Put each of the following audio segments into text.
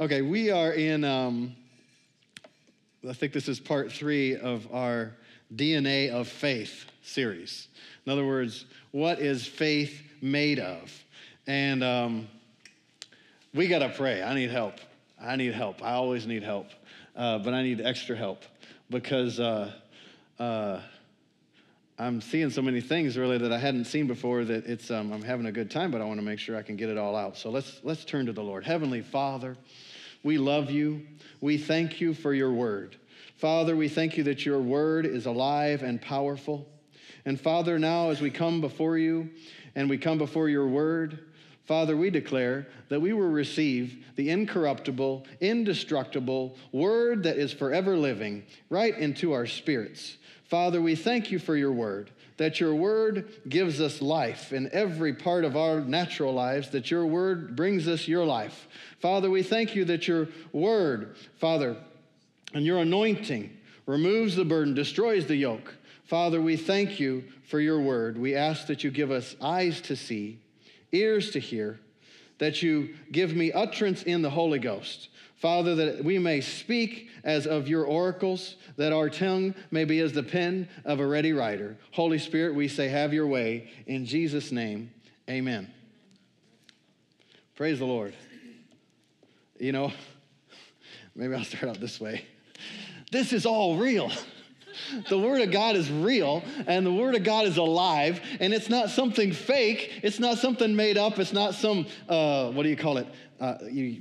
Okay, we are in, um, I think this is part three of our DNA of Faith series. In other words, what is faith made of? And um, we got to pray. I need help. I need help. I always need help, uh, but I need extra help because uh, uh, I'm seeing so many things really that I hadn't seen before that it's um, I'm having a good time, but I want to make sure I can get it all out. So let's let's turn to the Lord. Heavenly Father. We love you. We thank you for your word. Father, we thank you that your word is alive and powerful. And Father, now as we come before you and we come before your word, Father, we declare that we will receive the incorruptible, indestructible word that is forever living right into our spirits. Father, we thank you for your word, that your word gives us life in every part of our natural lives, that your word brings us your life. Father, we thank you that your word, Father, and your anointing removes the burden, destroys the yoke. Father, we thank you for your word. We ask that you give us eyes to see, ears to hear, that you give me utterance in the Holy Ghost. Father, that we may speak as of your oracles, that our tongue may be as the pen of a ready writer. Holy Spirit, we say, have your way. In Jesus' name, amen. Praise the Lord. You know, maybe I'll start out this way. This is all real. The Word of God is real and the Word of God is alive and it's not something fake. It's not something made up. It's not some, uh, what do you call it? Uh,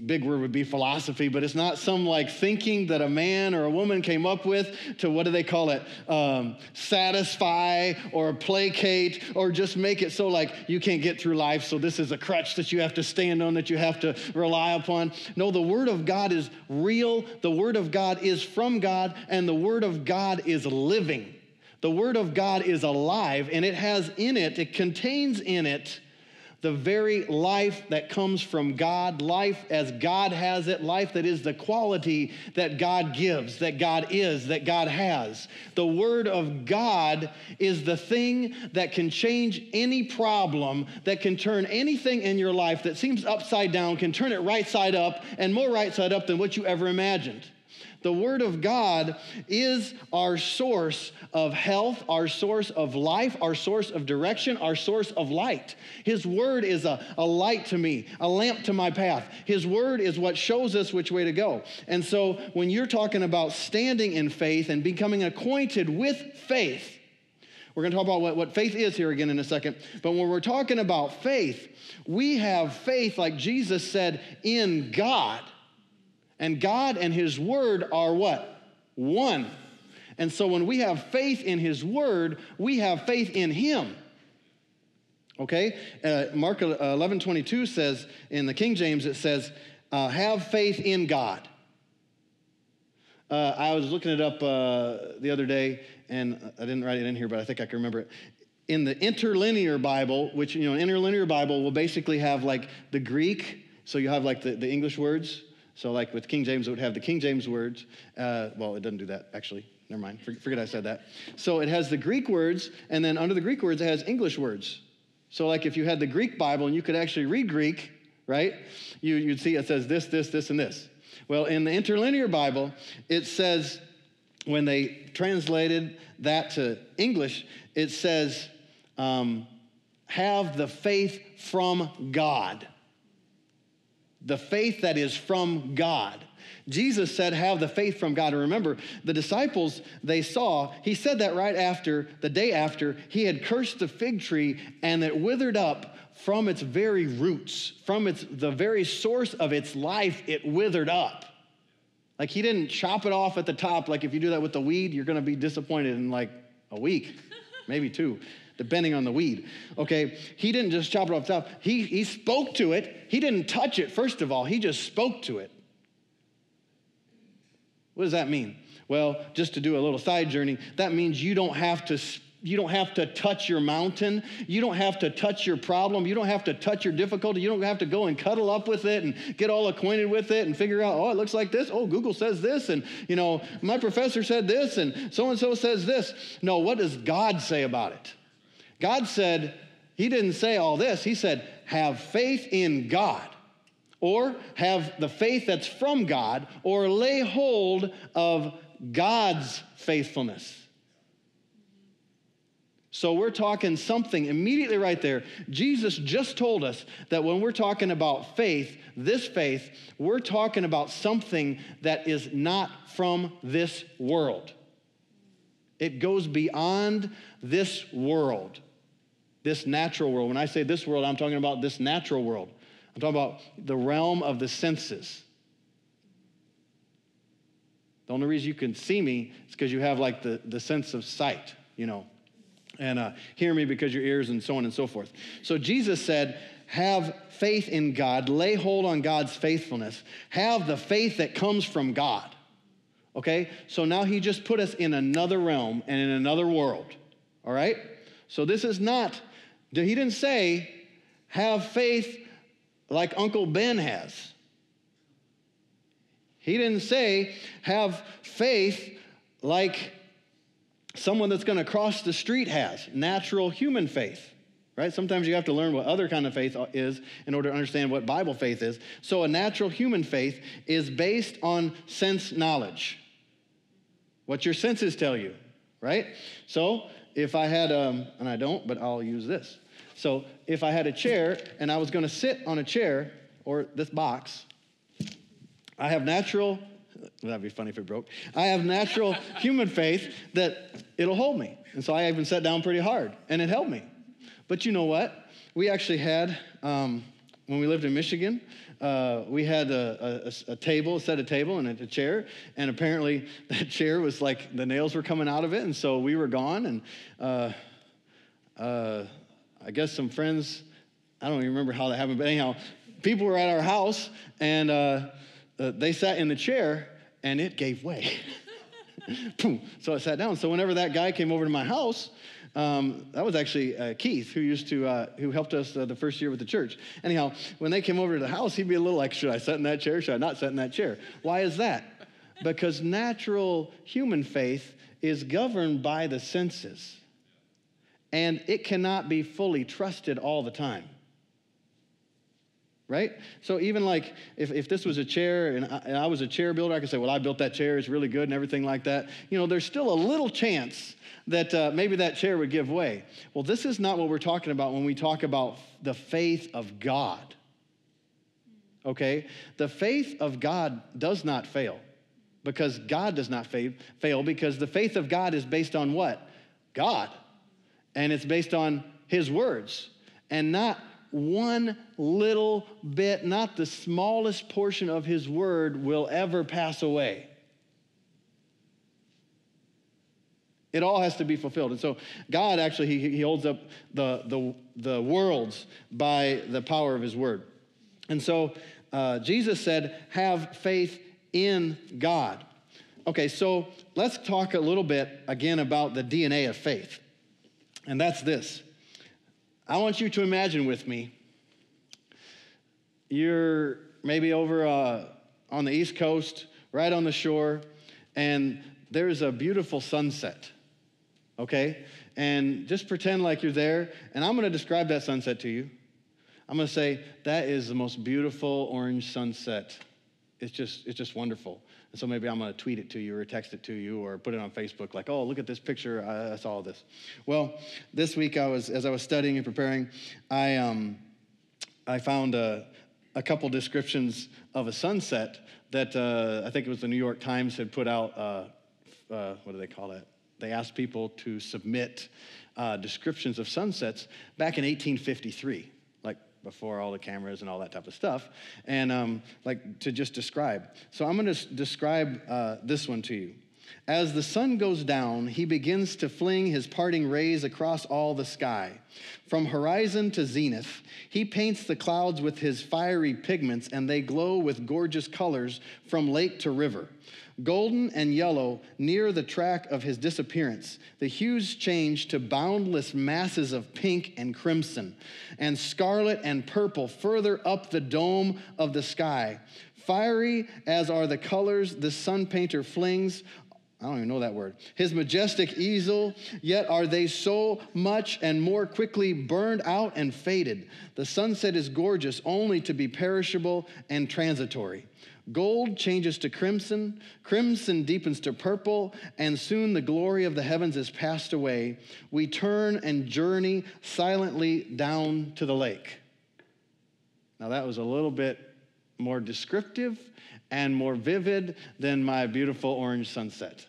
big word would be philosophy, but it's not some like thinking that a man or a woman came up with to what do they call it? Um, satisfy or placate or just make it so like you can't get through life. So this is a crutch that you have to stand on, that you have to rely upon. No, the Word of God is real. The Word of God is from God, and the Word of God is living. The Word of God is alive, and it has in it, it contains in it the very life that comes from God, life as God has it, life that is the quality that God gives, that God is, that God has. The Word of God is the thing that can change any problem, that can turn anything in your life that seems upside down, can turn it right side up, and more right side up than what you ever imagined. The Word of God is our source of health, our source of life, our source of direction, our source of light. His Word is a, a light to me, a lamp to my path. His Word is what shows us which way to go. And so when you're talking about standing in faith and becoming acquainted with faith, we're going to talk about what, what faith is here again in a second. But when we're talking about faith, we have faith, like Jesus said, in God. And God and His Word are what? One. And so when we have faith in His Word, we have faith in Him. Okay? Uh, Mark 11 22 says, in the King James, it says, uh, have faith in God. Uh, I was looking it up uh, the other day, and I didn't write it in here, but I think I can remember it. In the interlinear Bible, which, you know, an interlinear Bible will basically have like the Greek, so you have like the, the English words, so, like with King James, it would have the King James words. Uh, well, it doesn't do that, actually. Never mind. Forget I said that. So, it has the Greek words, and then under the Greek words, it has English words. So, like if you had the Greek Bible and you could actually read Greek, right? You, you'd see it says this, this, this, and this. Well, in the interlinear Bible, it says, when they translated that to English, it says, um, have the faith from God the faith that is from God. Jesus said, Have the faith from God. And remember, the disciples, they saw, he said that right after, the day after, he had cursed the fig tree and it withered up from its very roots, from its, the very source of its life, it withered up. Like he didn't chop it off at the top. Like if you do that with the weed, you're going to be disappointed in like a week, maybe two depending on the weed. Okay, he didn't just chop it off the top. He, he spoke to it. He didn't touch it, first of all, he just spoke to it. What does that mean? Well, just to do a little side journey, that means you don't have to you don't have to touch your mountain. You don't have to touch your problem. You don't have to touch your difficulty. You don't have to go and cuddle up with it and get all acquainted with it and figure out, oh, it looks like this. Oh, Google says this. And, you know, my professor said this and so and so says this. No, what does God say about it? God said, He didn't say all this. He said, have faith in God. or have the faith that's from God, or lay hold of God's faithfulness. So we're talking something immediately right there. Jesus just told us that when we're talking about faith, this faith, we're talking about something that is not from this world. It goes beyond this world, this natural world. When I say this world, I'm talking about this natural world. I'm talking about the realm of the senses. The only reason you can see me is because you have like the, the sense of sight, you know and uh, hear me because your ears and so on and so forth. So Jesus said, have faith in God, lay hold on God's faithfulness, have the faith that comes from God. Okay? So now he just put us in another realm and in another world. All right? So this is not, he didn't say, have faith like Uncle Ben has. He didn't say, have faith like someone that's going to cross the street has. Natural human faith right? Sometimes you have to learn what other kind of faith is in order to understand what bible faith is. So a natural human faith is based on sense knowledge. What your senses tell you right? So if i had um, and i don't but i'll use this so if i had a chair and i was going to sit on a chair or this box i have natural That'd be funny if it broke. I have natural human faith that it'll hold me. And so I even sat down pretty hard, and it helped me. But you know what? We actually had, um, when we lived in Michigan, uh, we had a, a, a, table, a set of table, and a chair. And apparently, that chair was like the nails were coming out of it. And so we were gone. And uh, uh, I guess some friends, I don't even remember how that happened, but anyhow, people were at our house, and uh, uh, they sat in the chair, and it gave way. so I sat down. So whenever that guy came over to my house, um, that was actually uh, Keith, who used to, uh, who helped us uh, the first year with the church. Anyhow, when they came over to the house, he'd be a little like, should I sit in that chair? Should I not sit in that chair? Why is that? Because natural human faith is governed by the senses, and it cannot be fully trusted all the time right? So even like if, if this was a chair and I, and I, was a chair builder, I could say, well, I built that chair, it's really good and everything like that. You know, there's still a little chance that uh, maybe that chair would give way. Well, this is not what we're talking about when we talk about the faith of God. Okay? The faith of God does not fail because God does not fail because the faith of God is based on what? God. And it's based on his words and not one little bit, not the smallest portion of his word, will ever pass away. It all has to be fulfilled. And so God actually, he, he holds up the, the, the worlds by the power of his word. And so uh, Jesus said, have faith in God. Okay, so let's talk a little bit again about the DNA of faith. And that's this I want you to imagine with me you're maybe over uh, on the East Coast, right on the shore, and there's a beautiful sunset, okay? And just pretend like you're there, and I'm gonna describe that sunset to you. I'm gonna say, that is the most beautiful orange sunset. It's just, it's just wonderful. And so maybe I'm gonna tweet it to you or text it to you or put it on Facebook, like, oh, look at this picture, I, I saw this. Well, this week I was, as I was studying and preparing, I, um, I found a, a couple descriptions of a sunset that uh, I think it was the New York Times had put out. Uh, uh, what do they call it? They asked people to submit uh, descriptions of sunsets back in 1853, like before all the cameras and all that type of stuff, and um, like to just describe. So I'm going to describe uh, this one to you. As the sun goes down, he begins to fling his parting rays across all the sky. From horizon to zenith, he paints the clouds with his fiery pigments, and they glow with gorgeous colors from lake to river. Golden and yellow near the track of his disappearance, the hues change to boundless masses of pink and crimson, and scarlet and purple further up the dome of the sky. Fiery as are the colors the sun painter flings, I don't even know that word. His majestic easel, yet are they so much and more quickly burned out and faded. The sunset is gorgeous, only to be perishable and transitory. Gold changes to crimson, crimson deepens to purple, and soon the glory of the heavens is passed away. We turn and journey silently down to the lake. Now, that was a little bit more descriptive and more vivid than my beautiful orange sunset.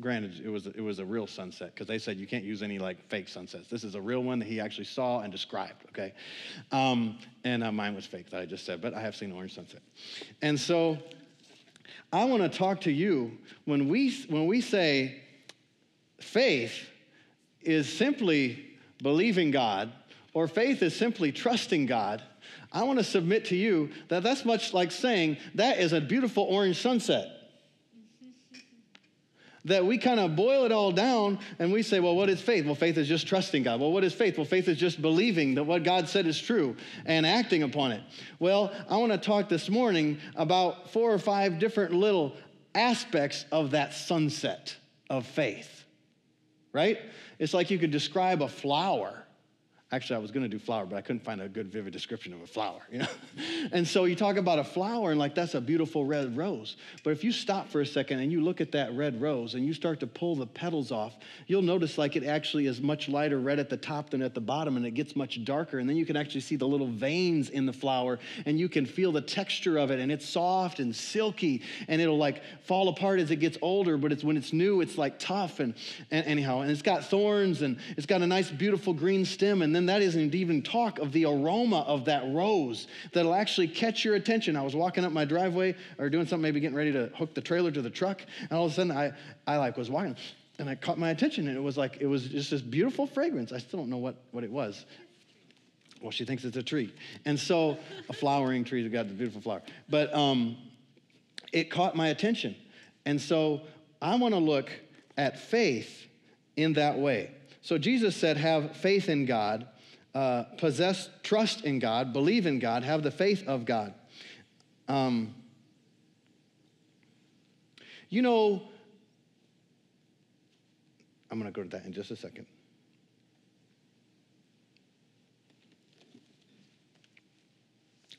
Granted, it was, it was a real sunset because they said you can't use any like fake sunsets. This is a real one that he actually saw and described, okay? Um, and uh, mine was fake that I just said, but I have seen orange sunset. And so I want to talk to you when we, when we say faith is simply believing God or faith is simply trusting God I want to submit to you that that's much like saying that is a beautiful orange sunset. That we kind of boil it all down and we say, well, what is faith? Well, faith is just trusting God. Well, what is faith? Well, faith is just believing that what God said is true and acting upon it. Well, I want to talk this morning about four or five different little aspects of that sunset of faith, right? It's like you could describe a flower Actually, I was going to do flower, but I couldn't find a good, vivid description of a flower. You know? and so you talk about a flower, and like that's a beautiful red rose. But if you stop for a second and you look at that red rose and you start to pull the petals off, you'll notice like it actually is much lighter red at the top than at the bottom, and it gets much darker. And then you can actually see the little veins in the flower, and you can feel the texture of it, and it's soft and silky, and it'll like fall apart as it gets older. But it's when it's new, it's like tough. And, and anyhow, and it's got thorns, and it's got a nice, beautiful green stem, and then that isn't even talk of the aroma of that rose that'll actually catch your attention. I was walking up my driveway or doing something, maybe getting ready to hook the trailer to the truck, and all of a sudden I, I like was walking and it caught my attention and it was like it was just this beautiful fragrance. I still don't know what, what it was. Well, she thinks it's a tree. And so a flowering tree has got the beautiful flower. But um, it caught my attention. And so I want to look at faith in that way. So Jesus said, have faith in God uh, possess trust in God, believe in God, have the faith of God. Um, you know, I'm going to go to that in just a second.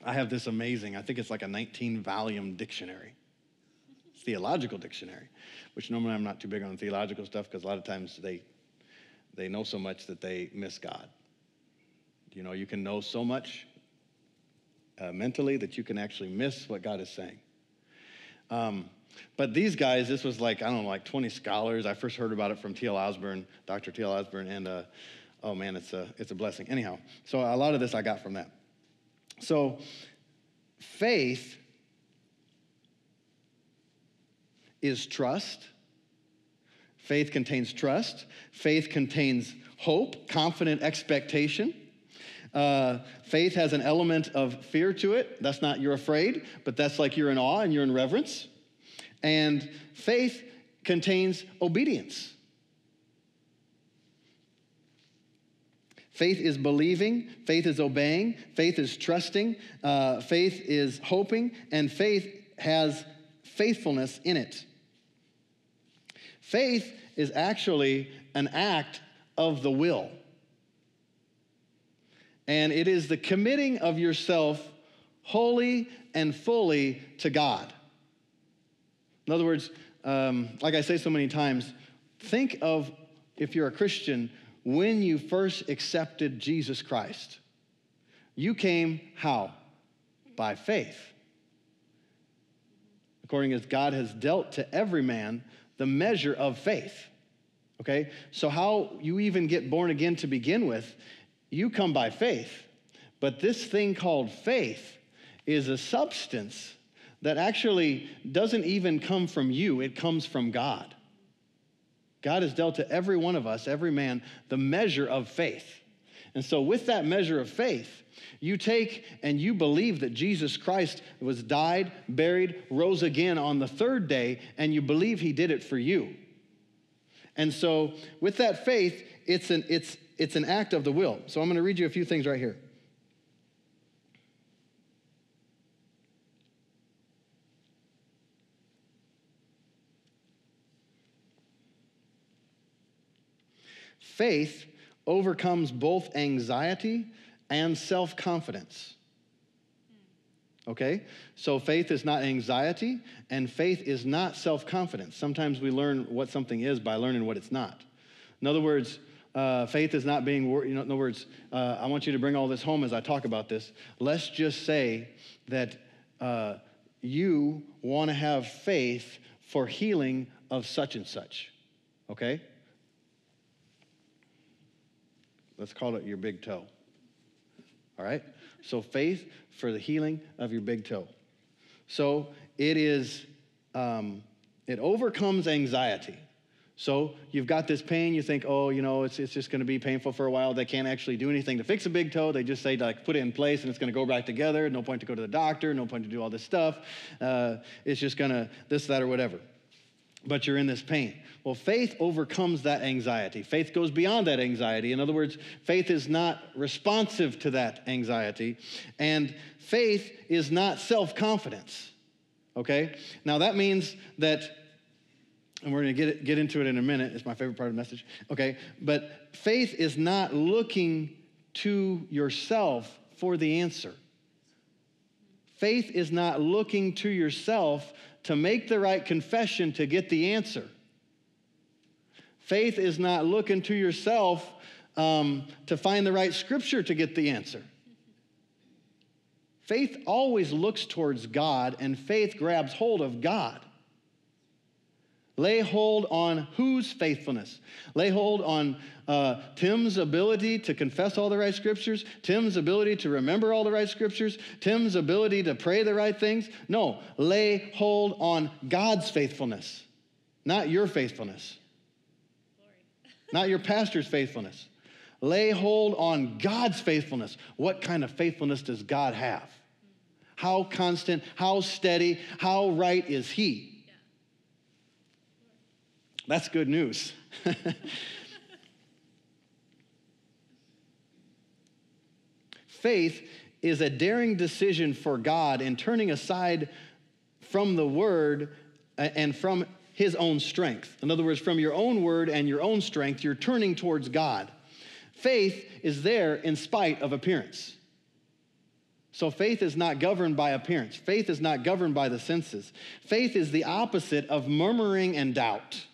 I have this amazing, I think it's like a 19 volume dictionary, theological dictionary, which normally I'm not too big on theological stuff because a lot of times they, they know so much that they miss God. You know, you can know so much uh, mentally that you can actually miss what God is saying. Um, but these guys, this was like, I don't know, like 20 scholars. I first heard about it from T.L. Osborn, Dr. T.L. Osborn, and uh, oh man, it's a, it's a blessing. Anyhow, so a lot of this I got from that. So faith is trust. Faith contains trust. Faith contains hope, confident expectation. Uh, faith has an element of fear to it. That's not you're afraid, but that's like you're in awe and you're in reverence. And faith contains obedience. Faith is believing, faith is obeying, faith is trusting, uh, faith is hoping, and faith has faithfulness in it. Faith is actually an act of the will and it is the committing of yourself wholly and fully to God. In other words, um, like I say so many times, think of if you're a Christian when you first accepted Jesus Christ. You came how? By faith. According as God has dealt to every man the measure of faith. Okay? So, how you even get born again to begin with you come by faith. But this thing called faith is a substance that actually doesn't even come from you, it comes from God. God has dealt to every one of us, every man, the measure of faith. And so, with that measure of faith, you take and you believe that Jesus Christ was died, buried, rose again on the third day, and you believe he did it for you. And so, with that faith, it's an, it's, it's an act of the will. So I'm going to read you a few things right here. Faith overcomes both anxiety and self confidence. Okay? So faith is not anxiety, and faith is not self confidence. Sometimes we learn what something is by learning what it's not. In other words, uh, faith is not being, you know, in other words, uh, I want you to bring all this home as I talk about this. Let's just say that uh, you want to have faith for healing of such and such. Okay? Let's call it your big toe. All right? So, faith for the healing of your big toe. So, it is, um, it overcomes anxiety. So you've got this pain, you think, oh, you know, it's, it's just going to be painful for a while. They can't actually do anything to fix a big toe. They just say, like, put it in place and it's going to go back together. No point to go to the doctor, no point to do all this stuff. Uh, it's just going to this, that, or whatever. But you're in this pain. Well, faith overcomes that anxiety. Faith goes beyond that anxiety. In other words, faith is not responsive to that anxiety. And faith is not self confidence. Okay? Now, that means that and we're going to get, get into it in a minute. It's my favorite part of the message. Okay, but faith is not looking to yourself for the answer. Faith is not looking to yourself to make the right confession to get the answer. Faith is not looking to yourself um, to find the right scripture to get the answer. Faith always looks towards God, and faith grabs hold of God. Lay hold on whose faithfulness? Lay hold on uh, Tim's ability to confess all the right scriptures, Tim's ability to remember all the right scriptures, Tim's ability to pray the right things. No, lay hold on God's faithfulness, not your faithfulness, not your pastor's faithfulness. Lay hold on God's faithfulness. What kind of faithfulness does God have? How constant, how steady, how right is He? That's good news. Faith is a daring decision for God in turning aside from the word uh, and from his own strength. In other words, from your own word and your own strength, you're turning towards God. Faith is there in spite of appearance. So faith is not governed by appearance. Faith is not governed by the senses. Faith is the opposite of murmuring and doubt.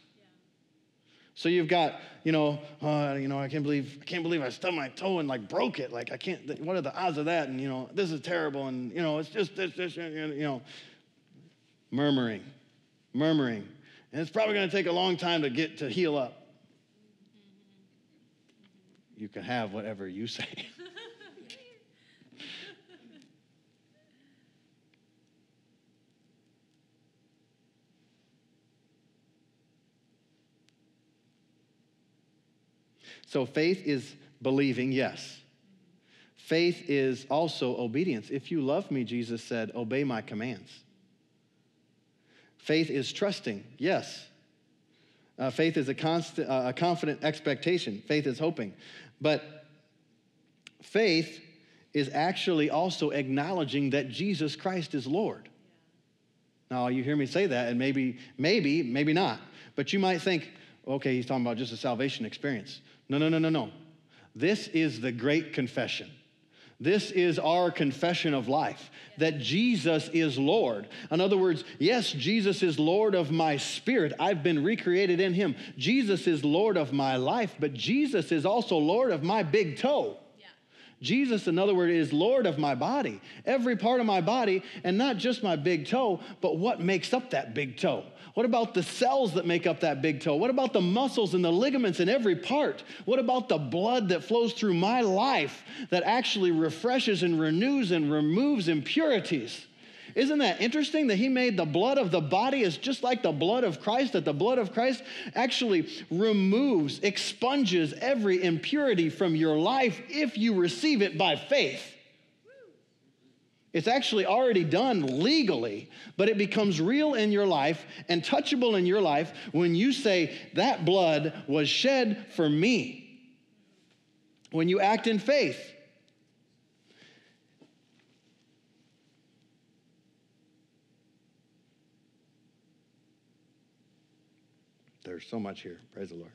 So you've got, you know, uh, you know, I can't believe, I can't believe I stubbed my toe and like broke it. Like I can't. What are the odds of that? And you know, this is terrible. And you know, it's just this, this, you know, murmuring, murmuring, and it's probably going to take a long time to get to heal up. You can have whatever you say. So faith is believing, yes. Faith is also obedience. If you love me, Jesus said, obey my commands. Faith is trusting, yes. Uh, faith is a, constant, uh, a confident expectation. Faith is hoping. But faith is actually also acknowledging that Jesus Christ is Lord. Now, you hear me say that, and maybe, maybe, maybe not. But you might think, okay, he's talking about just a salvation experience. No, no, no, no, no. This is the great confession. This is our confession of life that Jesus is Lord. In other words, yes, Jesus is Lord of my spirit. I've been recreated in Him. Jesus is Lord of my life, but Jesus is also Lord of my big toe. Jesus, in other words, is Lord of my body, every part of my body, and not just my big toe, but what makes up that big toe. What about the cells that make up that big toe? What about the muscles and the ligaments in every part? What about the blood that flows through my life that actually refreshes and renews and removes impurities? Isn't that interesting that he made the blood of the body is just like the blood of Christ, that the blood of Christ actually removes, expunges every impurity from your life if you receive it by faith. It's actually already done legally, but it becomes real in your life and touchable in your life when you say, That blood was shed for me. When you act in faith. There's so much here. Praise the Lord.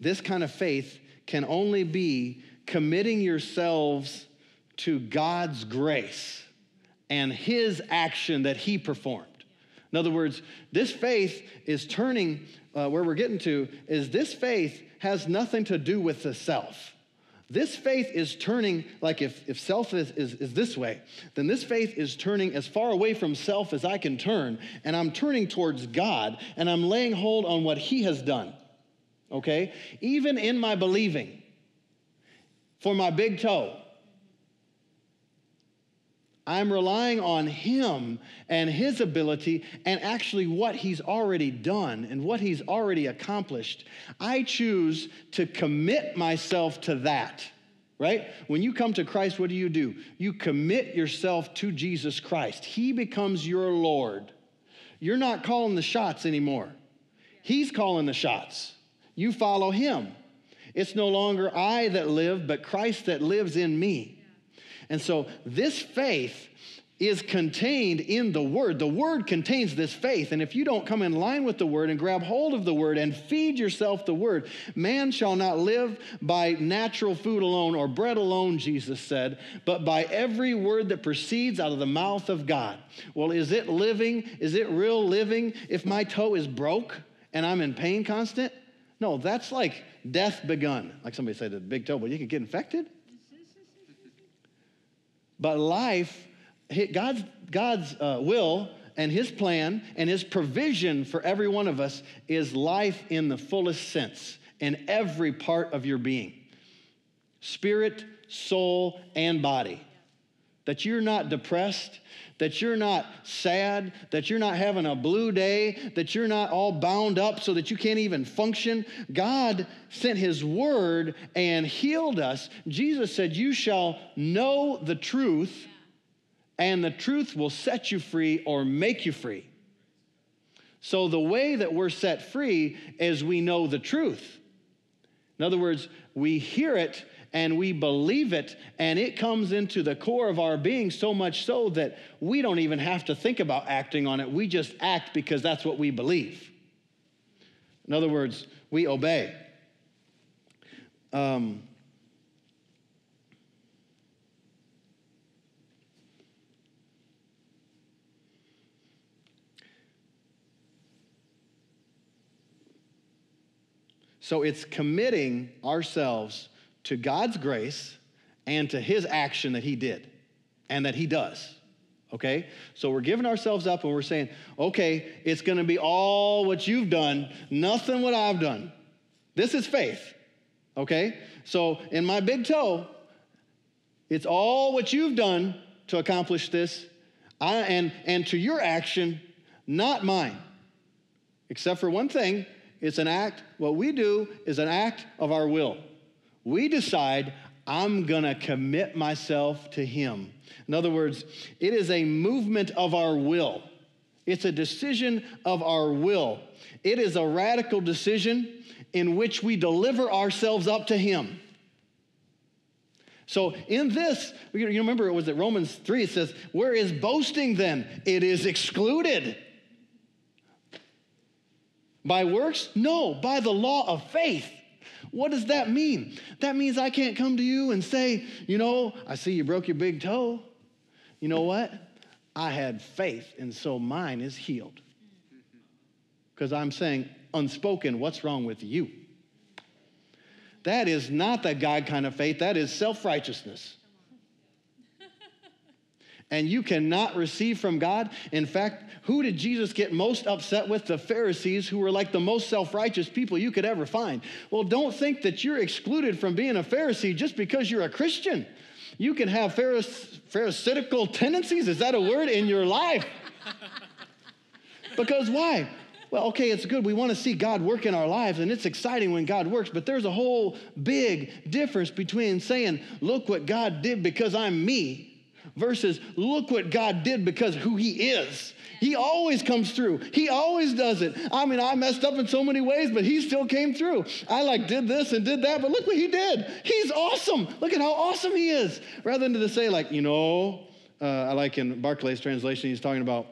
This kind of faith can only be committing yourselves to God's grace and His action that He performed. In other words, this faith is turning, uh, where we're getting to, is this faith has nothing to do with the self. This faith is turning, like if, if self is, is, is this way, then this faith is turning as far away from self as I can turn, and I'm turning towards God, and I'm laying hold on what He has done. Okay? Even in my believing, for my big toe, I'm relying on Him and His ability and actually what He's already done and what He's already accomplished. I choose to commit myself to that, right? When you come to Christ, what do you do? You commit yourself to Jesus Christ. He becomes your Lord. You're not calling the shots anymore, He's calling the shots. You follow Him. It's no longer I that live, but Christ that lives in me. And so this faith is contained in the Word. The Word contains this faith. And if you don't come in line with the Word and grab hold of the Word and feed yourself the Word, man shall not live by natural food alone or bread alone, Jesus said, but by every word that proceeds out of the mouth of God. Well, is it living? Is it real living if my toe is broke and I'm in pain constant? No, that's like death begun. Like somebody said, the big toe, but you could get infected. But life, God's, God's uh, will and His plan and His provision for every one of us is life in the fullest sense in every part of your being spirit, soul, and body. That you're not depressed, that you're not sad, that you're not having a blue day, that you're not all bound up so that you can't even function. God sent His word and healed us. Jesus said, You shall know the truth, and the truth will set you free or make you free. So, the way that we're set free is we know the truth. In other words, we hear it and we believe it, and it comes into the core of our being so much so that we don't even have to think about acting on it. We just act because that's what we believe. In other words, we obey. Um, so it's committing ourselves to God's grace and to his action that he did and that he does. Okay? So we're giving ourselves up and we're saying, okay, it's to be all what you've done, nothing what I've done. This is faith. Okay? So in my big toe, it's all what you've done to accomplish this, I, and, and to your action, not mine. Except for one thing, it's an act, what we do is an act of our will we decide, I'm gonna commit myself to Him. In other words, it is a movement of our will. It's a decision of our will. It is a radical decision in which we deliver ourselves up to Him. So, in this, you remember it was at Romans 3, it says, Where is boasting then? It is excluded. By works? No, by the law of faith. What does that mean? That means I can't come to you and say, you know, I see you broke your big toe. You know what? I had faith, and so mine is healed. Because I'm saying, unspoken, what's wrong with you? That is not the God kind of faith, that is self righteousness and you cannot receive from God. In fact, who did Jesus get most upset with? The Pharisees, who were like the most self righteous people you could ever find. Well, don't think that you're excluded from being a Pharisee just because you're a Christian. You can have pharisaical tendencies, is that a word, in your life? Because why? Well, okay, it's good. We want to see God work in our lives, and it's exciting when God works, but there's a whole big difference between saying, Look what God did because I'm me, versus look what God did because who He is. He always comes through. He always does it. I mean, I messed up in so many ways, but he still came through. I like did this and did that, but look what he did. He's awesome. Look at how awesome he is. Rather than to say like, you know, uh, I like in Barclay's translation, he's talking about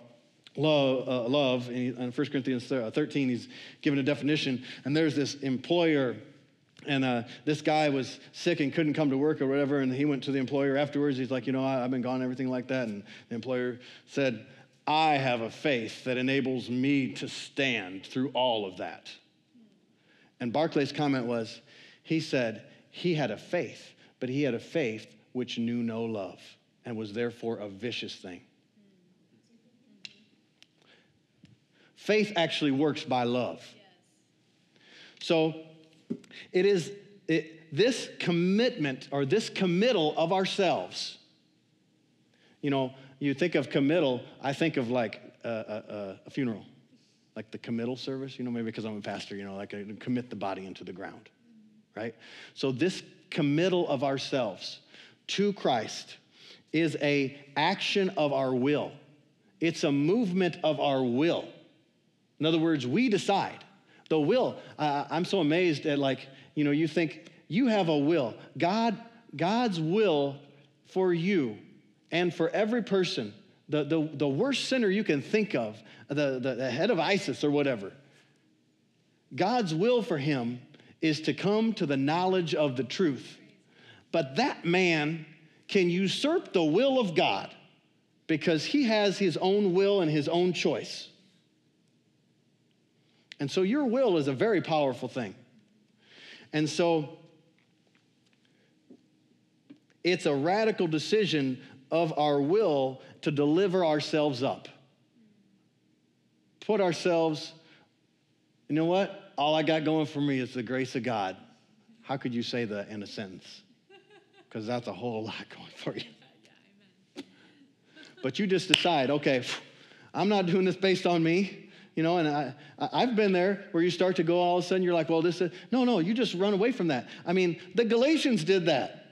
love, uh, love. And in 1 Corinthians uh, 13, he's given a definition. And there's this employer and uh, this guy was sick and couldn't come to work or whatever and he went to the employer afterwards. He's like you know I, have been gone everything like that. And the employer said i have a faith that enables me to stand through all of that. And barclay's comment was he said he had a faith but he had a faith which knew no love and was therefore a vicious thing. Faith actually works by love. So it is it, this commitment or this committal of ourselves. You know, you think of committal, I think of like a, a, a funeral, like the committal service, you know, maybe because I'm a pastor, you know, like I commit the body into the ground, right? So this committal of ourselves to Christ is a action of our will. It's a movement of our will. In other words, we decide. The will, I'm so amazed at like, you know, you think you have a will. God, God's will for you and for every person, the, the, the worst sinner you can think of, the, the, the head of ISIS or whatever, God's will for him is to come to the knowledge of the truth. But that man can usurp the will of God because he has his own will and his own choice. And so your will is a very powerful thing. And so it's a radical decision of our will to deliver ourselves up. Put ourselves, you know what? All I got going for me is the grace of God. How could you say that in a sentence? Because that's a whole lot going for you. But you just decide, okay, I'm not doing this based on me. You know, and I, I've been there where you start to go all of a sudden, you're like, well, this is, no, no, you just run away from that. I mean, the Galatians did that.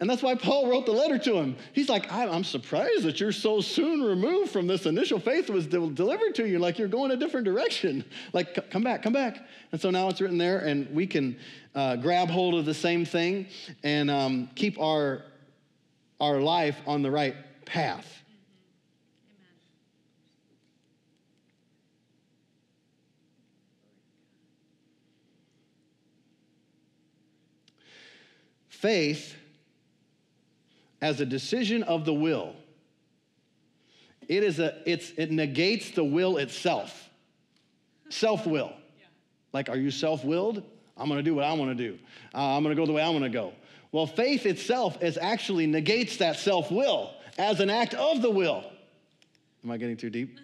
And that's why Paul wrote the letter to him. He's like, I'm surprised that you're so soon removed from this initial faith that was delivered to you. Like you're going a different direction. Like, come back, come back. And so now it's written there, and we can uh, grab hold of the same thing and um, keep our, our life on the right path. Faith as a decision of the will. It is a, it's, it negates the will itself. Self-will. Yeah. Like, are you self-willed? I'm gonna do what I wanna do. Uh, I'm gonna go the way I wanna go. Well, faith itself is actually negates that self-will as an act of the will. Am I getting too deep?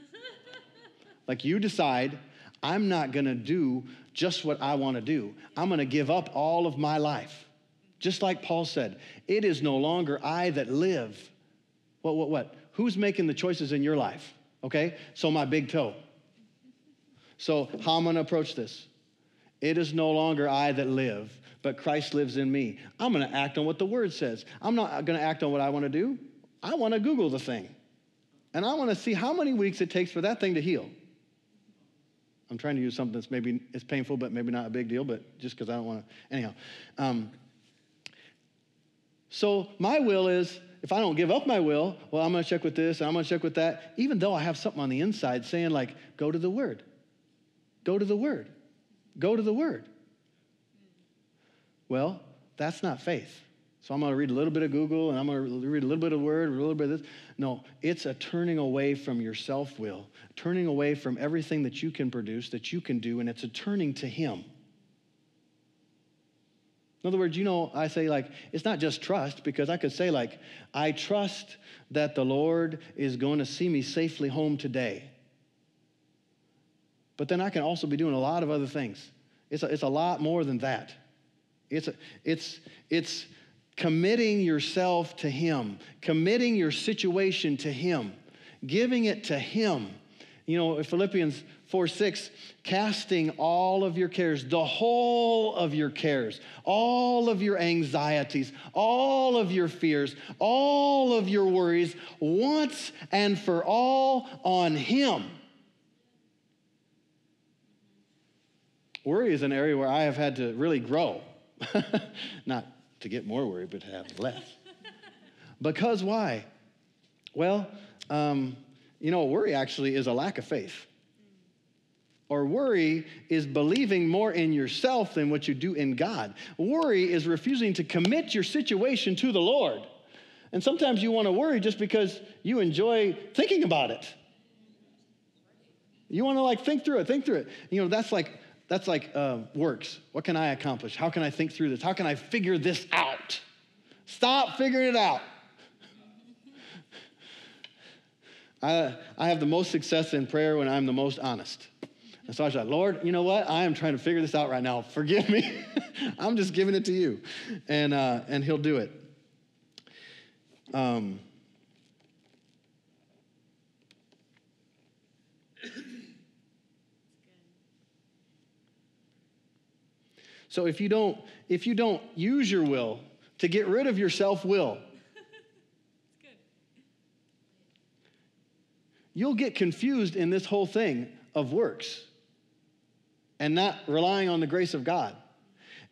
like you decide, I'm not gonna do just what I wanna do. I'm gonna give up all of my life. Just like Paul said, it is no longer I that live. What, what, what? Who's making the choices in your life? Okay? So my big toe. So, how I'm gonna approach this? It is no longer I that live, but Christ lives in me. I'm gonna act on what the word says. I'm not gonna act on what I wanna do. I wanna Google the thing. And I wanna see how many weeks it takes for that thing to heal. I'm trying to use something that's maybe it's painful, but maybe not a big deal, but just because I don't wanna. Anyhow. Um, so my will is if I don't give up my will, well, I'm going to check with this and I'm going to check with that, even though I have something on the inside saying, like, go to the Word. Go to the Word. Go to the Word. Well, that's not faith. So I'm going to read a little bit of Google and I'm going to read a little bit of Word, a little bit of this. No, it's a turning away from your self will, turning away from everything that you can produce, that you can do, and it's a turning to Him. In other words, you know, I say like, it's not just trust, because I could say like, I trust that the Lord is going to see me safely home today. But then I can also be doing a lot of other things. It's a, it's a lot more than that. It's, a, it's, it's committing yourself to Him, committing your situation to Him, giving it to Him. You know, Philippians 4 6, casting all of your cares, the whole of your cares, all of your anxieties, all of your fears, all of your worries, once and for all on Him. Worry is an area where I have had to really grow. Not to get more worry, but to have less. because why? Well, um, you know, worry actually is a lack of faith. Or worry is believing more in yourself than what you do in God. Worry is refusing to commit your situation to the Lord. And sometimes you want to worry just because you enjoy thinking about it. You want to like think through it, think through it. You know, that's like that's like uh, works. What can I accomplish? How can I think through this? How can I figure this out? Stop figuring it out. I, I have the most success in prayer when I'm the most honest. And so I was like, Lord, you know what? I am trying to figure this out right now. Forgive me. I'm just giving it to you. And, uh, and he'll do it. Um, so if you don't if you don't use your will to get rid of your self-will you'll get confused in this whole thing of works and not relying on the grace of God.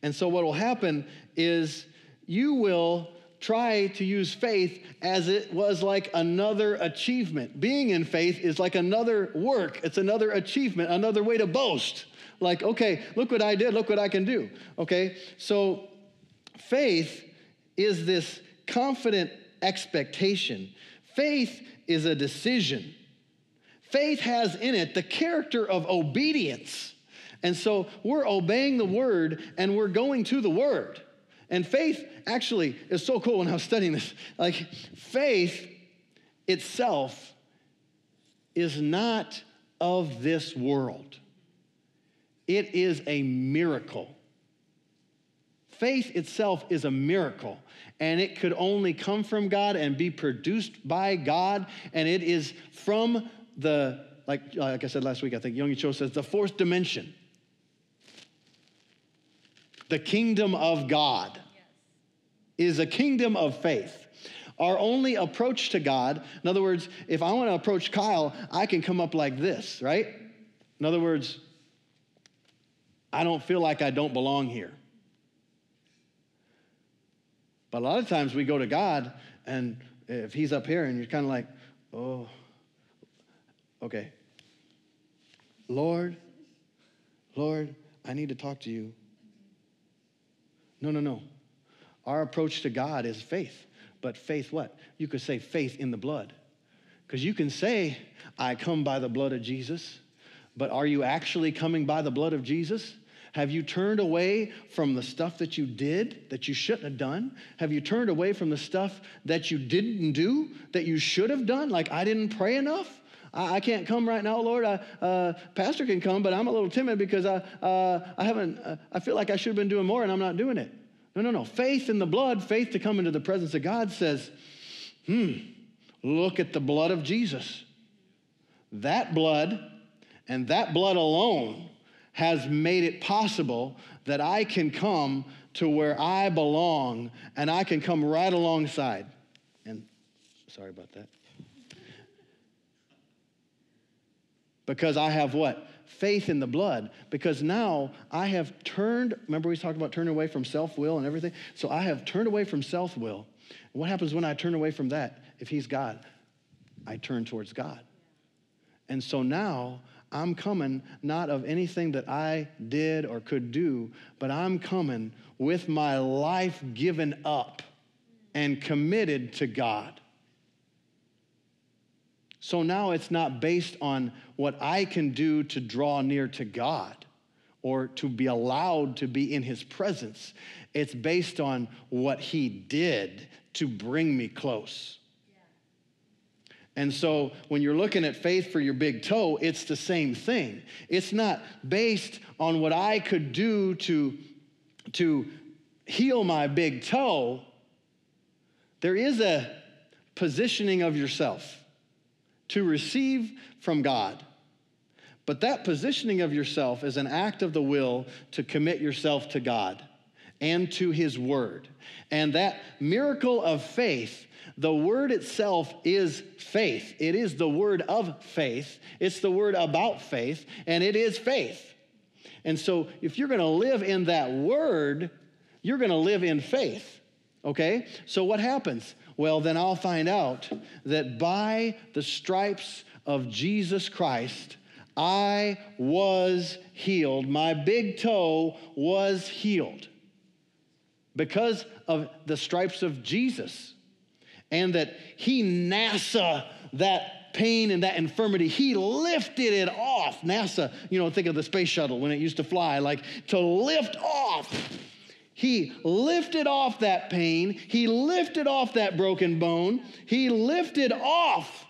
And so, what will happen is you will try to use faith as it was like another achievement. Being in faith is like another work, it's another achievement, another way to boast. Like, okay, look what I did, look what I can do. Okay, so faith is this confident expectation, faith is a decision. Faith has in it the character of obedience. And so we're obeying the word and we're going to the word. And faith actually is so cool when I was studying this. Like, faith itself is not of this world, it is a miracle. Faith itself is a miracle, and it could only come from God and be produced by God, and it is from the, like, like I said last week, I think Yonggi Cho says, the fourth dimension the kingdom of God is a kingdom of faith. Our only approach to God, in other words, if I want to approach Kyle, I can come up like this, right? In other words, I don't feel like I don't belong here. But a lot of times we go to God, and if He's up here, and you're kind of like, oh, okay. Lord, Lord, I need to talk to you. No, no, no. Our approach to God is faith. But faith what? You could say faith in the blood. Because you can say, I come by the blood of Jesus, but are you actually coming by the blood of Jesus? Have you turned away from the stuff that you did that you shouldn't have done? Have you turned away from the stuff that you didn't do that you should have done? Like, I didn't pray enough? I, I can't come right now, Lord. I, uh, Pastor can come, but I'm a little timid because I, uh, I haven't, uh, I feel like I should have been doing more and I'm not doing it. No, no, no. Faith in the blood, faith to come into the presence of God says, hmm, look at the blood of Jesus. That blood and that blood alone has made it possible that I can come to where I belong and I can come right alongside. And sorry about that. Because I have what? Faith in the blood. Because now I have turned, remember we talked about turning away from self will and everything? So I have turned away from self will. What happens when I turn away from that? If He's God, I turn towards God. And so now I'm coming not of anything that I did or could do, but I'm coming with my life given up and committed to God. So now it's not based on what I can do to draw near to God or to be allowed to be in his presence. It's based on what he did to bring me close. And so when you're looking at faith for your big toe, it's the same thing. It's not based on what I could do to, to heal my big toe. There is a positioning of yourself to receive from God. But that positioning of yourself is an act of the will to commit yourself to God and to His Word. And that miracle of faith, the word itself is faith. It is the word of faith, it's the word about faith, and it is faith. And so if you're gonna live in that word, you're gonna live in faith. Okay? So what happens? Well, then I'll find out that by the stripes of Jesus Christ, I was healed. My big toe was healed because of the stripes of Jesus. And that he NASA that pain and that infirmity, he lifted it off. NASA, you know, think of the space shuttle when it used to fly, like to lift off. He lifted off that pain. He lifted off that broken bone. He lifted off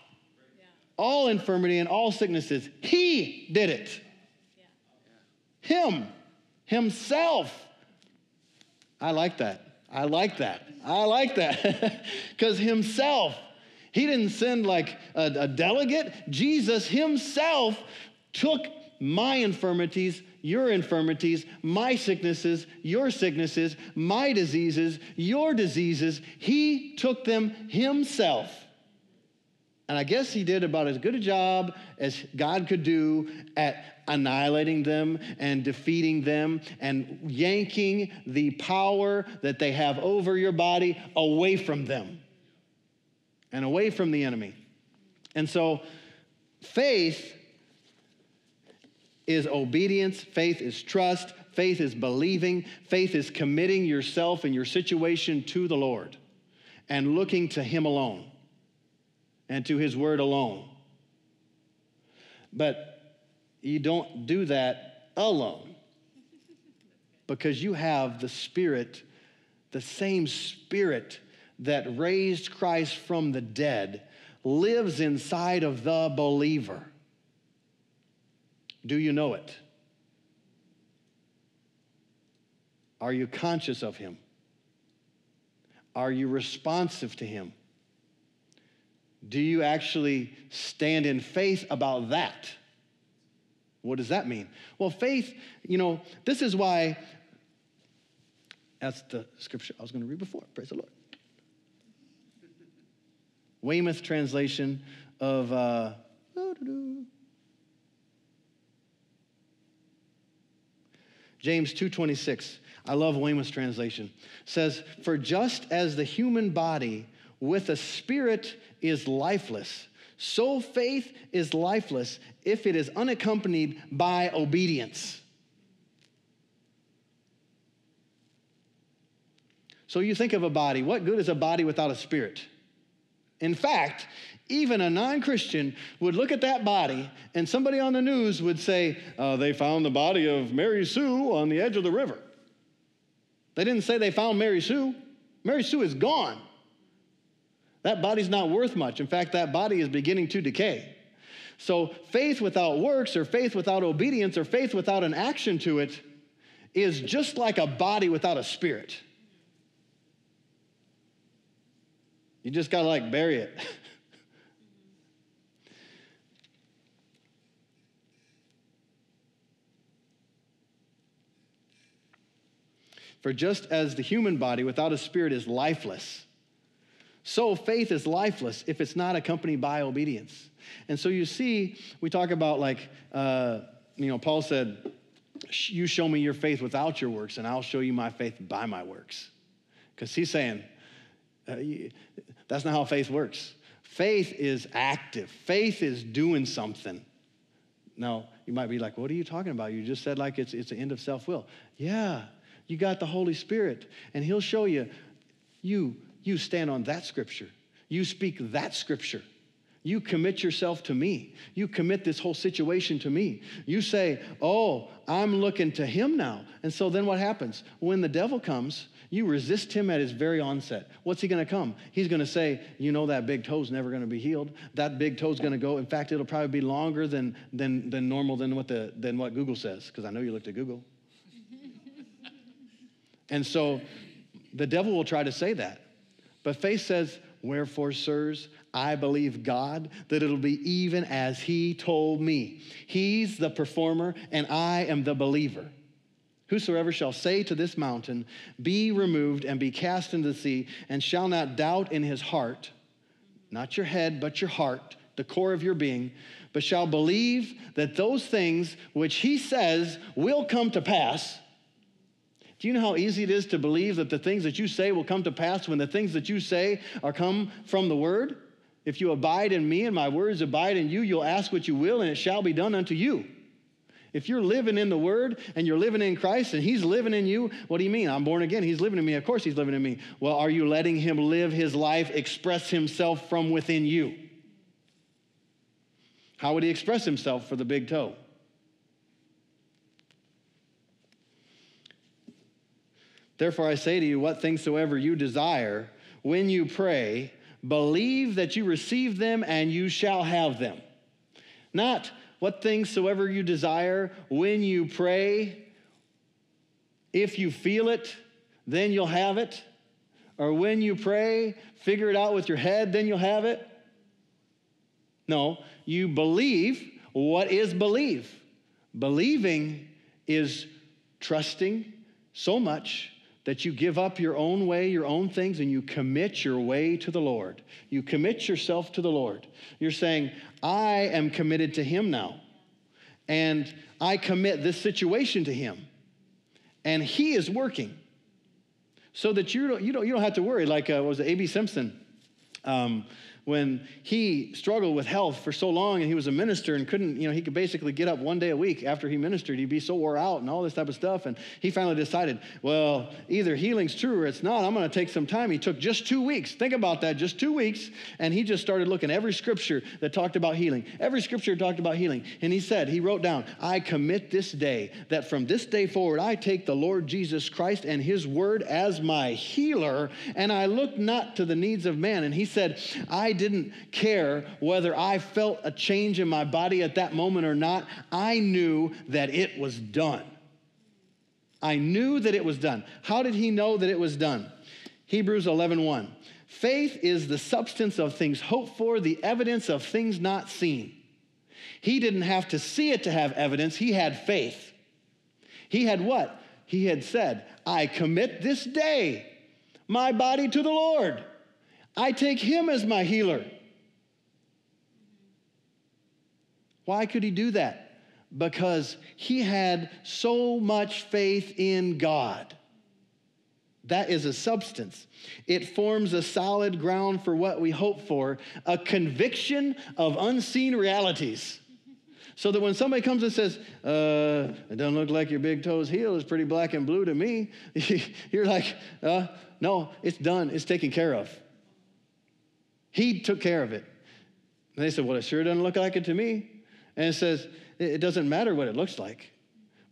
all infirmity and all sicknesses. He did it. Him, Himself. I like that. I like that. I like that. Because Himself, He didn't send like a, a delegate. Jesus Himself took my infirmities, your infirmities, my sicknesses, your sicknesses, my diseases, your diseases. He took them Himself and I guess he did about as good a job as God could do at annihilating them and defeating them and yanking the power that they have over your body away from them and away from the enemy. And so, faith is obedience, faith is trust, faith is believing, faith is committing yourself and your situation to the Lord and looking to Him alone and to his word alone. But you don't do that alone because you have the Spirit, the same Spirit that raised Christ from the dead, lives inside of the believer. Do you know it? Are you conscious of him? Are you responsive to him? Do you actually stand in faith about that? What does that mean? Well, faith, you know, this is why, that's the scripture I was going to read before. Praise the Lord. Weymouth translation of uh, James 2:26. I love Weymouth's translation. Says, "For just as the human body with a spirit is lifeless. So faith is lifeless if it is unaccompanied by obedience. So you think of a body. What good is a body without a spirit? In fact, even a non Christian would look at that body, and somebody on the news would say, uh, They found the body of Mary Sue on the edge of the river. They didn't say they found Mary Sue. Mary Sue is gone. That body's not worth much. In fact, that body is beginning to decay. So, faith without works, or faith without obedience, or faith without an action to it is just like a body without a spirit. You just gotta like bury it. For just as the human body without a spirit is lifeless, so faith is lifeless if it's not accompanied by obedience. And so you see, we talk about like, uh, you know, Paul said, You show me your faith without your works, and I'll show you my faith by my works. Because he's saying, uh, that's not how faith works. Faith is active, faith is doing something. Now, you might be like, What are you talking about? You just said like it's, it's the end of self will. Yeah, you got the Holy Spirit, and He'll show you, you you stand on that scripture. You speak that scripture. You commit yourself to me. You commit this whole situation to me. You say, Oh, I'm looking to him now. And so then what happens? When the devil comes, you resist him at his very onset. What's he gonna come? He's gonna say, You know, that big toe's never gonna be healed. That big toe's gonna go. In fact, it'll probably be longer than, than, than normal than what, the, than what Google says, because I know you looked at Google. And so the devil will try to say that. But faith says, Wherefore, sirs, I believe God that it'll be even as He told me. He's the performer, and I am the believer. Whosoever shall say to this mountain, Be removed and be cast into the sea, and shall not doubt in his heart, not your head, but your heart, the core of your being, but shall believe that those things which he says will come to pass, do you know how easy it is to believe that the things that you say will come to pass when the things that you say are come from the word? If you abide in me and my words abide in you, you'll ask what you will and it shall be done unto you. If you're living in the Word and you're living in Christ and He's living in you, what do you mean? I'm born again. He's living in me. Of course, He's living in me. Well, are you letting Him live His life, express Himself from within you? How would He express Himself for the big toe? Therefore, I say to you, what things soever you desire, when you pray, believe that you receive them and you shall have them. Not what things soever you desire when you pray. If you feel it, then you'll have it. Or when you pray, figure it out with your head, then you'll have it. No, you believe what is believe. Believing is trusting so much that you give up your own way, your own things, and you commit your way to the Lord. You commit yourself to the Lord. You're saying, I am committed to Him now. And I commit this situation to Him. And He is working. So that you don't, you don't, you don't have to worry. Like, uh, was it A.B. Simpson? Um, when he struggled with health for so long and he was a minister and couldn't, you know, he could basically get up one day a week after he ministered. He'd be so wore out and all this type of stuff. And he finally decided, well, either healing's true or it's not. I'm going to take some time. He took just two weeks. Think about that, just two weeks. And he just started looking every scripture that talked about healing. Every scripture talked about healing. And he said, he wrote down, I commit this day that from this day forward, I take the Lord Jesus Christ and his word as my healer, and I look not to the needs of man. And he said, I didn't care whether I felt a change in my body at that moment or not. I knew that it was done. I knew that it was done. How did he know that it was done? Hebrews 11:1. 1. Faith is the substance of things hoped for, the evidence of things not seen. He didn't have to see it to have evidence, he had faith. He had what? He had said, I commit this day my body to the Lord. I take him as my healer. Why could he do that? Because he had so much faith in God. That is a substance. It forms a solid ground for what we hope for, a conviction of unseen realities. So that when somebody comes and says, uh, it doesn't look like your big toe's heel is pretty black and blue to me, you're like, uh, no, it's done, it's taken care of. He took care of it. And they said, Well, it sure doesn't look like it to me. And it says, It doesn't matter what it looks like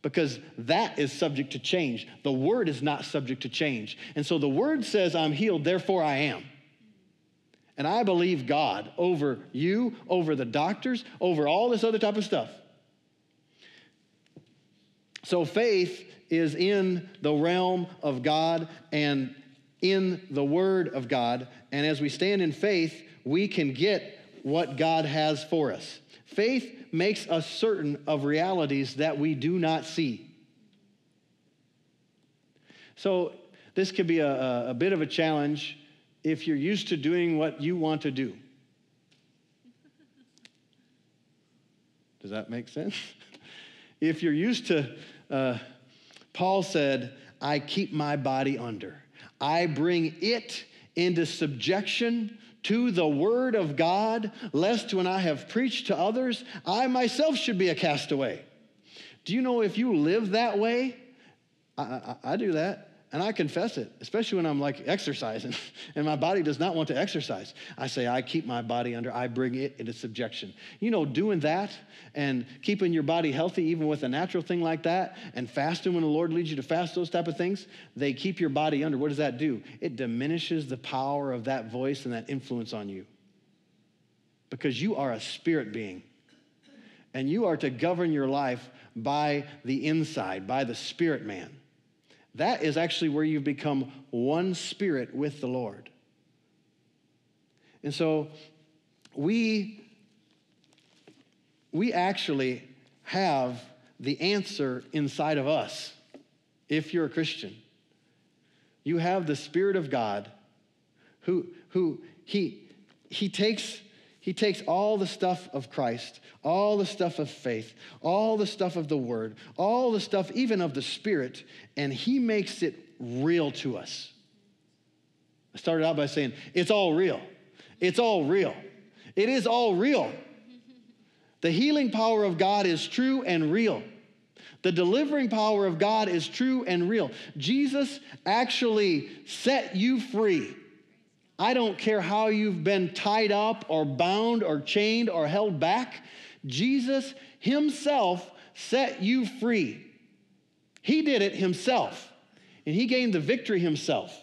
because that is subject to change. The word is not subject to change. And so the word says, I'm healed, therefore I am. And I believe God over you, over the doctors, over all this other type of stuff. So faith is in the realm of God and in the Word of God. And as we stand in faith, we can get what God has for us. Faith makes us certain of realities that we do not see. So, this could be a, a, bit of a challenge if you're used to doing what you want to do. Does that make sense? if you're used to, uh, Paul said, I keep my body under. I bring it into subjection to the word of God, lest when I have preached to others, I myself should be a castaway. Do you know if you live that way? I, I, I do that. And I confess it, especially when I'm like exercising and my body does not want to exercise. I say, I keep my body under, I bring it into subjection. You know, doing that and keeping your body healthy, even with a natural thing like that, and fasting when the Lord leads you to fast, those type of things, they keep your body under. What does that do? It diminishes the power of that voice and that influence on you. Because you are a spirit being. And you are to govern your life by the inside, by the spirit man. That is actually where you've become one spirit with the Lord. And so we, we actually have the answer inside of us if you're a Christian. You have the Spirit of God who, who he, he takes he takes all the stuff of Christ, all the stuff of faith, all the stuff of the Word, all the stuff even of the Spirit, and He makes it real to us. I started out by saying, it's all real. It's all real. It is all real. The healing power of God is true and real. The delivering power of God is true and real. Jesus actually set you free. I don't care how you've been tied up or bound or chained or held back. Jesus Himself set you free. He did it Himself, and He gained the victory Himself.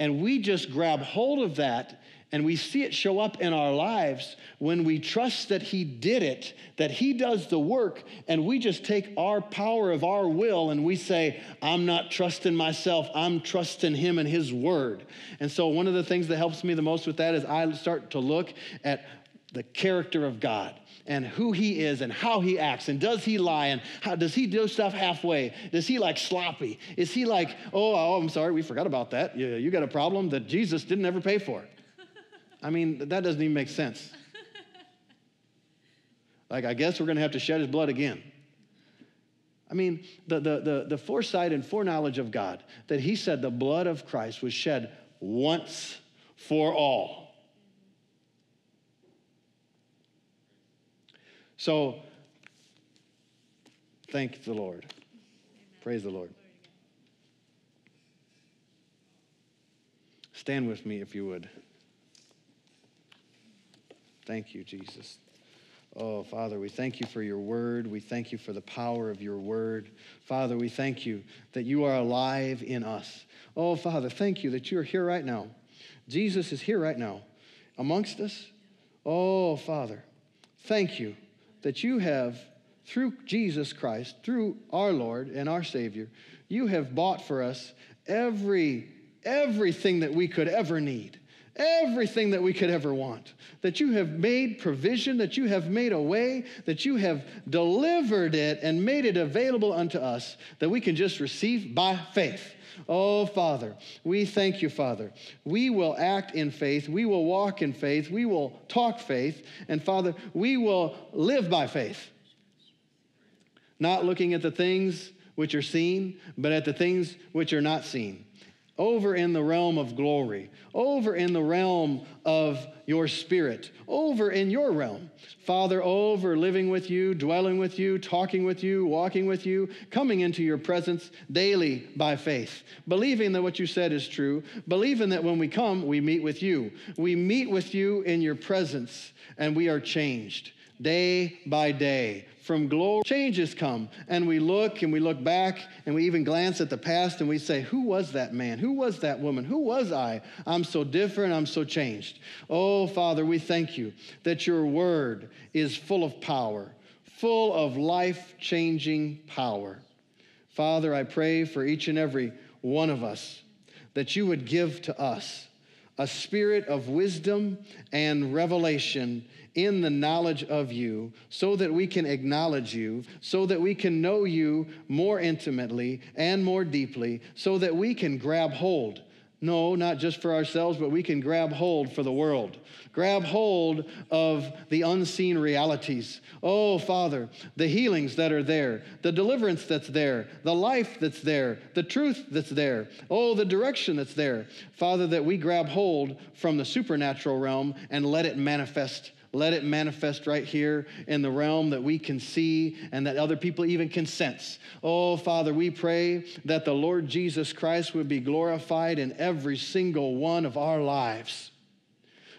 And we just grab hold of that and we see it show up in our lives when we trust that He did it, that He does the work, and we just take our power of our will and we say, I'm not trusting myself, I'm trusting Him and His Word. And so, one of the things that helps me the most with that is I start to look at the character of God and who he is and how he acts and does he lie and how does he do stuff halfway? Does he like sloppy? Is he like oh, oh i'm sorry we forgot about that. You, you got a problem that jesus didn't ever pay for I mean, that doesn't even make sense. Like, I guess we're going to have to shed his blood again. I mean, the, the, the, the foresight and foreknowledge of God that he said the blood of Christ was shed once for all. So, thank the Lord. Praise the Lord. Stand with me if you would. Thank you, Jesus. Oh, Father, we thank you for your word. We thank you for the power of your word. Father, we thank you that you are alive in us. Oh, Father, thank you that you're here right now. Jesus is here right now amongst us. Oh, Father, thank you that you have, through Jesus Christ, through our Lord and our Savior, you have bought for us every everything that we could ever need everything that we could ever want. That you have made provision, that you have made a way, that you have delivered it and made it available unto us that we can just receive by faith. Oh, Father, we thank you, Father. We will act in faith. We will walk in faith. We will talk faith. And Father, we will live by faith. Not looking at the things which are seen, but at the things which are not seen over in the realm of glory, over in the realm of your spirit, over in your realm. Father, over living with you, dwelling with you, talking with you, walking with you, coming into your presence daily by faith, believing that what you said is true, believing that when we come, we meet with you. We meet with you in your presence, and we are changed day by day from glory, changes come. And we look and we look back and we even glance at the past and we say, Who was that man? Who was that woman? Who was I? I'm so different. I'm so changed. Oh, Father, we thank you that your word is full of power, full of life changing power. Father, I pray for each and every one of us that you would give to us a spirit of wisdom and revelation in the knowledge of you, so that we can acknowledge you, so that we can know you more intimately and more deeply, so that we can grab hold. No, not just for ourselves, but we can grab hold for the world. Grab hold of the unseen realities. Oh, Father, the healings that are there, the deliverance that's there, the life that's there, the truth that's there. Oh, the direction that's there. Father, that we grab hold from the supernatural realm and let it manifest let it manifest right here in the realm that we can see and that other people even can sense. Oh, Father, we pray that the Lord Jesus Christ would be glorified in every single one of our lives.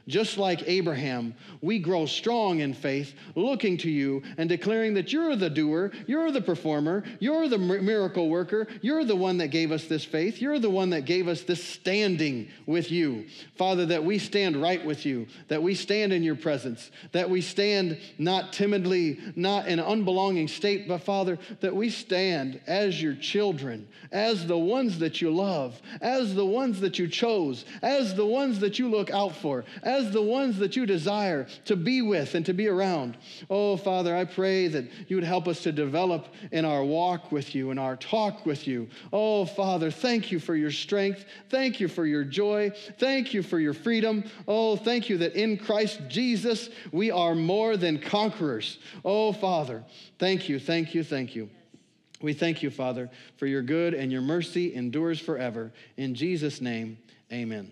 Just like Abraham, we grow strong in faith, looking to you and declaring that you're the doer, you're the performer, you're the miracle worker, you're the one that gave us this faith, you're the one that gave us this standing with you. Father, that we stand right with you, that we stand in your presence, that we stand not timidly, not in an unbelonging state, but Father, that we stand as your children, as the ones that you love, as the ones that you chose, as the ones that you look out for as the ones that you desire to be with and to be around. Oh, Father, I pray that you would help us to develop in our walk with you, in our talk with you. Oh, Father, thank you for your strength. Thank you for your joy. Thank you for your freedom. Oh, thank you that in Christ Jesus we are more than conquerors. Oh, Father, thank you, thank you, thank you. We thank you, Father, for your good and your mercy endures forever. In Jesus' name, amen.